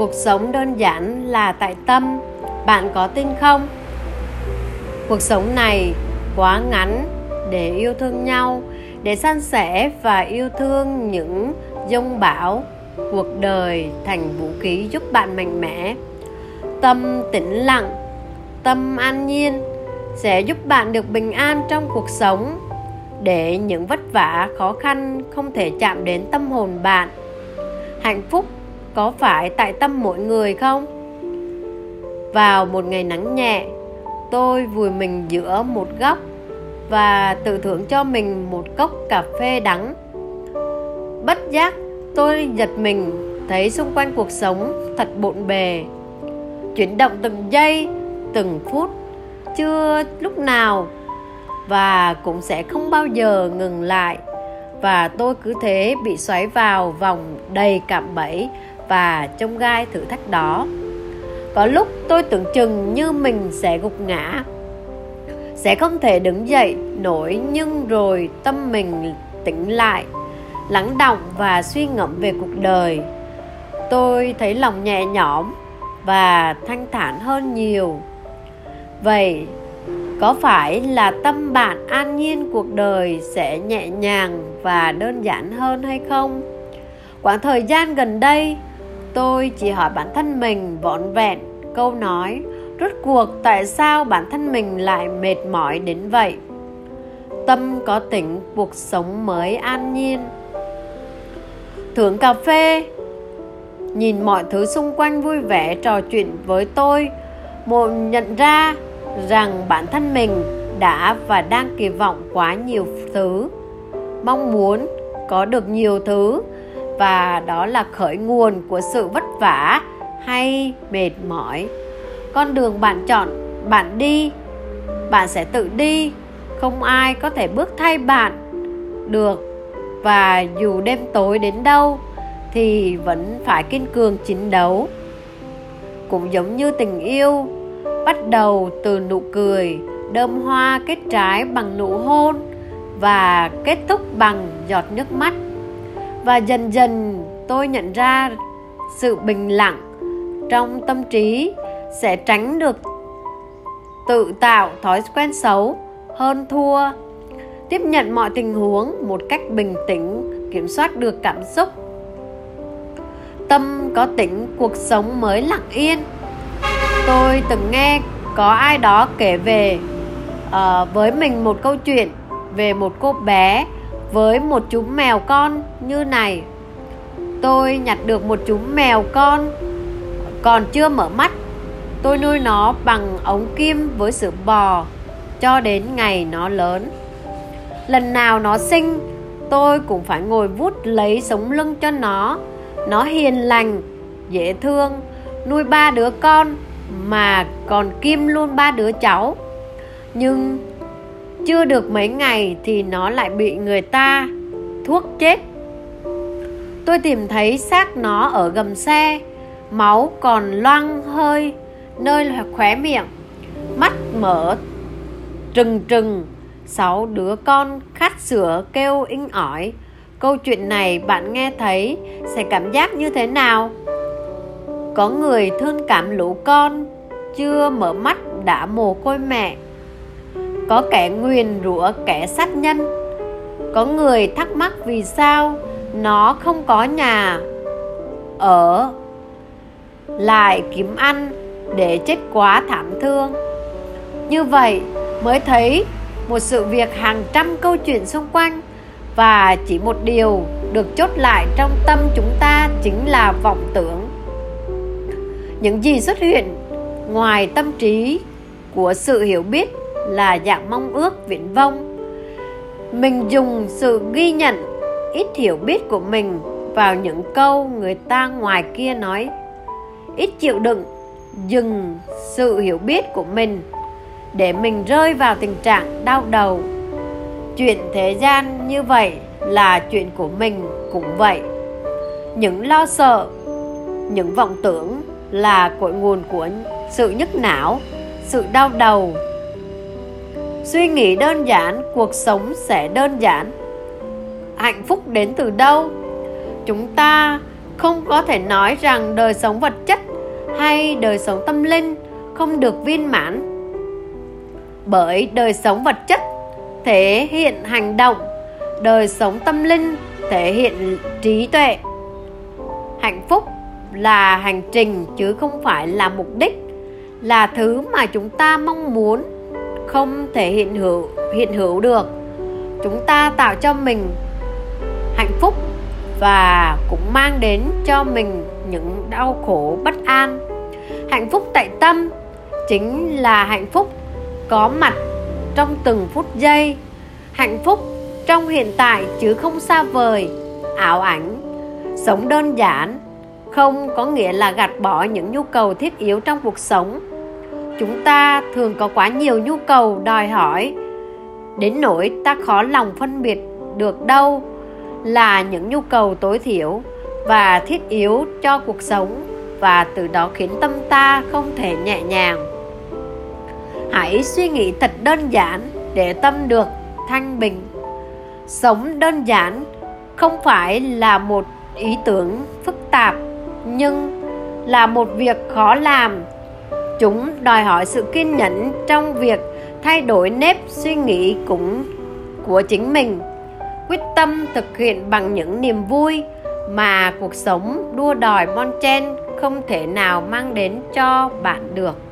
cuộc sống đơn giản là tại tâm. Bạn có tin không? Cuộc sống này quá ngắn để yêu thương nhau, để san sẻ và yêu thương những dông bão. Cuộc đời thành vũ khí giúp bạn mạnh mẽ. Tâm tĩnh lặng, tâm an nhiên sẽ giúp bạn được bình an trong cuộc sống. Để những vất vả, khó khăn không thể chạm đến tâm hồn bạn, hạnh phúc có phải tại tâm mỗi người không? Vào một ngày nắng nhẹ, tôi vùi mình giữa một góc và tự thưởng cho mình một cốc cà phê đắng. Bất giác, tôi giật mình thấy xung quanh cuộc sống thật bộn bề. Chuyển động từng giây, từng phút, chưa lúc nào và cũng sẽ không bao giờ ngừng lại. Và tôi cứ thế bị xoáy vào vòng đầy cạm bẫy và trông gai thử thách đó. Có lúc tôi tưởng chừng như mình sẽ gục ngã, sẽ không thể đứng dậy nổi, nhưng rồi tâm mình tỉnh lại, lắng động và suy ngẫm về cuộc đời. Tôi thấy lòng nhẹ nhõm và thanh thản hơn nhiều. Vậy có phải là tâm bạn an nhiên cuộc đời sẽ nhẹ nhàng và đơn giản hơn hay không? Quãng thời gian gần đây tôi chỉ hỏi bản thân mình vọn vẹn. Câu nói, rốt cuộc tại sao bản thân mình lại mệt mỏi đến vậy? Tâm có tỉnh cuộc sống mới an nhiên. Thưởng cà phê, nhìn mọi thứ xung quanh vui vẻ trò chuyện với tôi, một nhận ra rằng bản thân mình đã và đang kỳ vọng quá nhiều thứ, mong muốn có được nhiều thứ và đó là khởi nguồn của sự vất vả hay mệt mỏi. Con đường bạn chọn, bạn đi, bạn sẽ tự đi. Không ai có thể bước thay bạn được. Và dù đêm tối đến đâu thì vẫn phải kiên cường chiến đấu. Cũng giống như tình yêu, bắt đầu từ nụ cười, đơm hoa kết trái bằng nụ hôn và kết thúc bằng giọt nước mắt và dần dần tôi nhận ra sự bình lặng trong tâm trí sẽ tránh được tự tạo thói quen xấu hơn thua. Tiếp nhận mọi tình huống một cách bình tĩnh kiểm soát được cảm xúc. Tâm có tính cuộc sống mới lặng yên. Tôi từng nghe có ai đó kể về uh, với mình một câu chuyện về một cô bé với một chú mèo con như này. Tôi nhặt được một chú mèo con, còn chưa mở mắt. Tôi nuôi nó bằng ống kim với sữa bò cho đến ngày nó lớn. Lần nào nó sinh, tôi cũng phải ngồi vút lấy sống lưng cho nó. Nó hiền lành, dễ thương, nuôi ba đứa con mà còn kim luôn ba đứa cháu. Nhưng chưa được mấy ngày thì nó lại bị người ta thuốc chết. Tôi tìm thấy xác nó ở gầm xe, máu còn loang hơi, nơi khóe miệng, mắt mở trừng trừng. Sáu đứa con khát sữa kêu inh ỏi. Câu chuyện này bạn nghe thấy sẽ cảm giác như thế nào? Có người thương cảm lũ con, chưa mở mắt đã mồ côi mẹ có kẻ nguyền rủa, kẻ sát nhân. Có người thắc mắc vì sao nó không có nhà ở lại kiếm ăn để chết quá thảm thương. Như vậy mới thấy một sự việc hàng trăm câu chuyện xung quanh và chỉ một điều được chốt lại trong tâm chúng ta chính là vọng tưởng. Những gì xuất hiện ngoài tâm trí của sự hiểu biết là dạng mong ước viễn vông. Mình dùng sự ghi nhận, ít hiểu biết của mình vào những câu người ta ngoài kia nói. Ít chịu đựng, dừng sự hiểu biết của mình để mình rơi vào tình trạng đau đầu. Chuyện thế gian như vậy là chuyện của mình cũng vậy. Những lo sợ, những vọng tưởng là cội nguồn của sự nhức não, sự đau đầu suy nghĩ đơn giản, cuộc sống sẽ đơn giản. Hạnh phúc đến từ đâu? Chúng ta không có thể nói rằng đời sống vật chất hay đời sống tâm linh không được viên mãn. Bởi đời sống vật chất thể hiện hành động, đời sống tâm linh thể hiện trí tuệ. Hạnh phúc là hành trình chứ không phải là mục đích, là thứ mà chúng ta mong muốn không thể hiện hữu hiện hữu được. Chúng ta tạo cho mình hạnh phúc và cũng mang đến cho mình những đau khổ bất an. Hạnh phúc tại tâm chính là hạnh phúc có mặt trong từng phút giây. Hạnh phúc trong hiện tại chứ không xa vời, ảo ảnh, sống đơn giản, không có nghĩa là gạt bỏ những nhu cầu thiết yếu trong cuộc sống chúng ta thường có quá nhiều nhu cầu đòi hỏi. Đến nỗi ta khó lòng phân biệt được đâu là những nhu cầu tối thiểu và thiết yếu cho cuộc sống và từ đó khiến tâm ta không thể nhẹ nhàng. Hãy suy nghĩ thật đơn giản để tâm được thanh bình. Sống đơn giản không phải là một ý tưởng phức tạp, nhưng là một việc khó làm chúng đòi hỏi sự kiên nhẫn trong việc thay đổi nếp suy nghĩ cũng của chính mình. Quyết tâm thực hiện bằng những niềm vui mà cuộc sống đua đòi bon chen không thể nào mang đến cho bạn được.